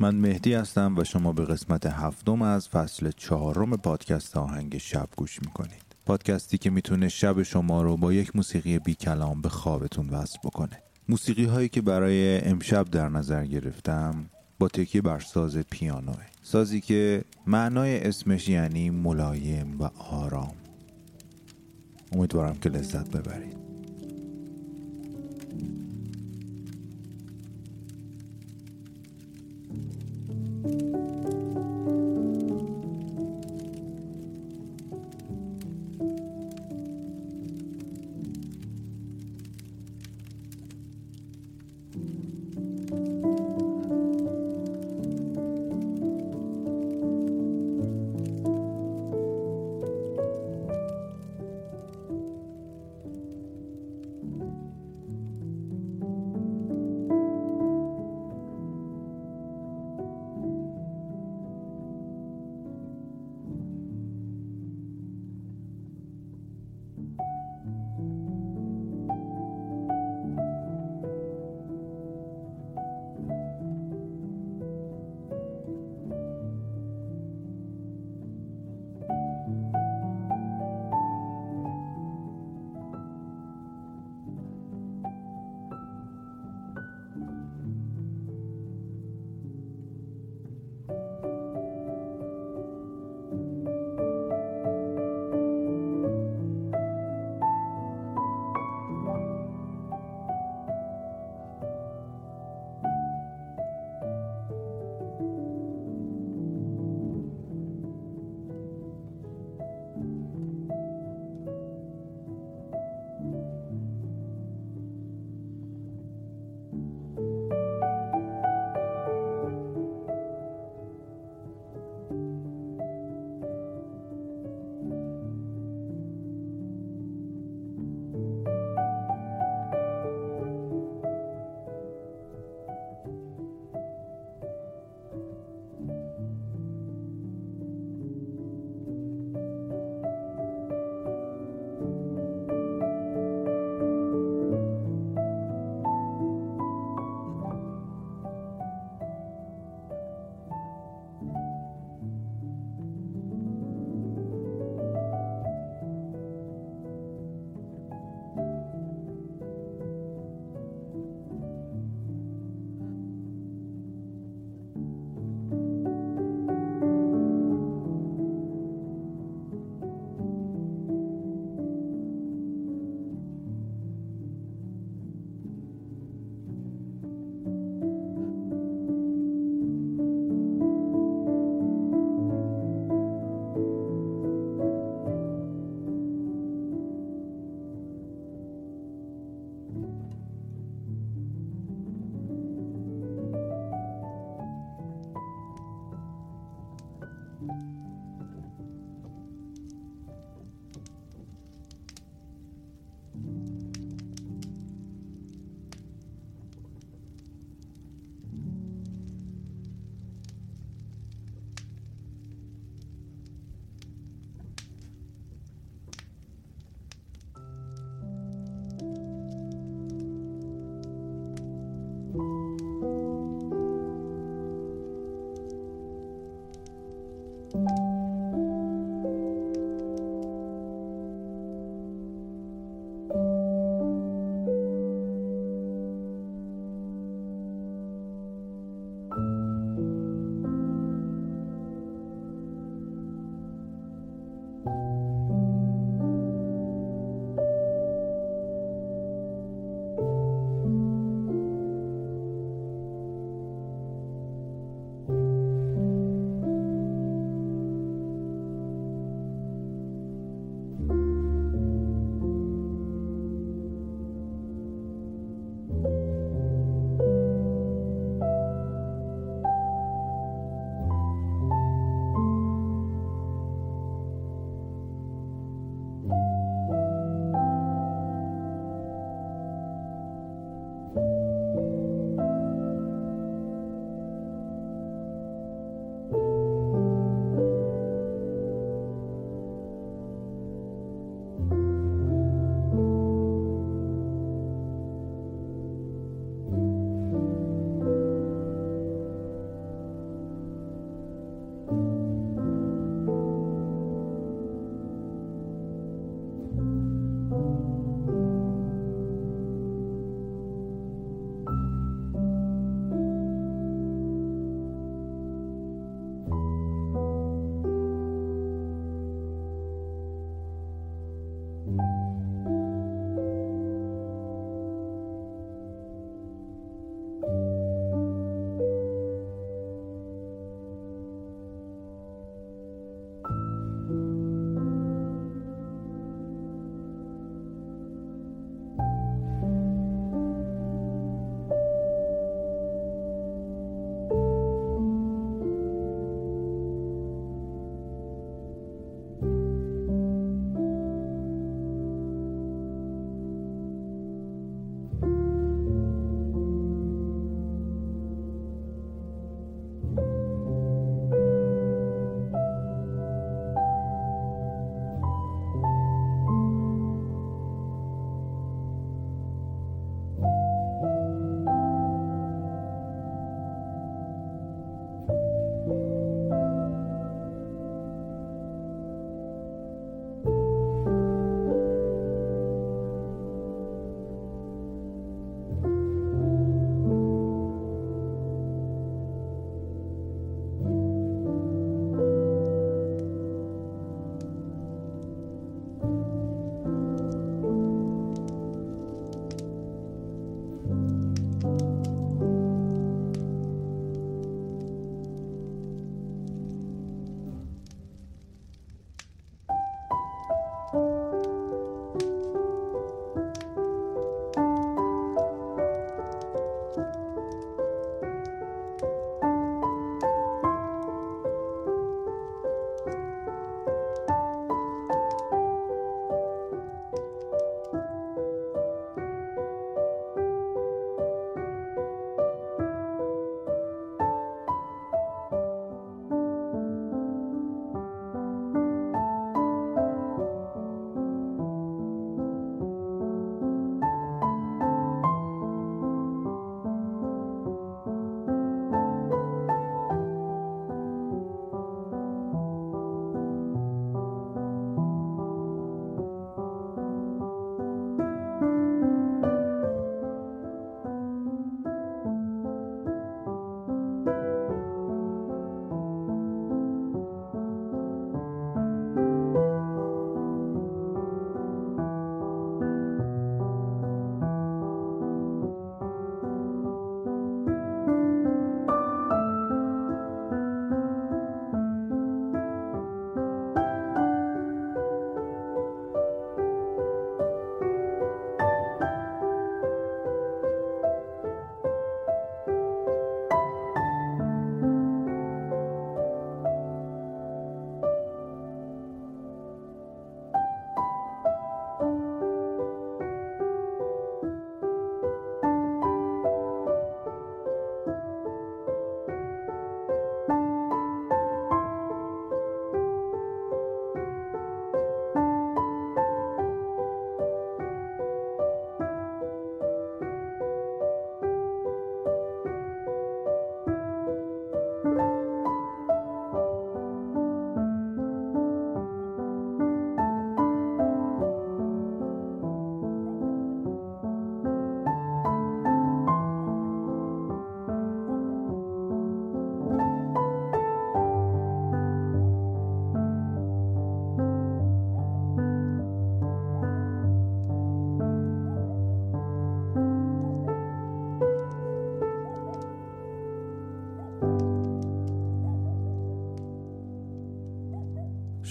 من مهدی هستم و شما به قسمت هفتم از فصل چهارم پادکست آهنگ شب گوش می‌کنید. پادکستی که می‌تونه شب شما رو با یک موسیقی بی کلام به خوابتون وصل بکنه. موسیقی هایی که برای امشب در نظر گرفتم با تکیه بر ساز پیانوه. سازی که معنای اسمش یعنی ملایم و آرام. امیدوارم که لذت ببرید.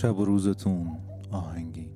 شب و روزتون آهنگین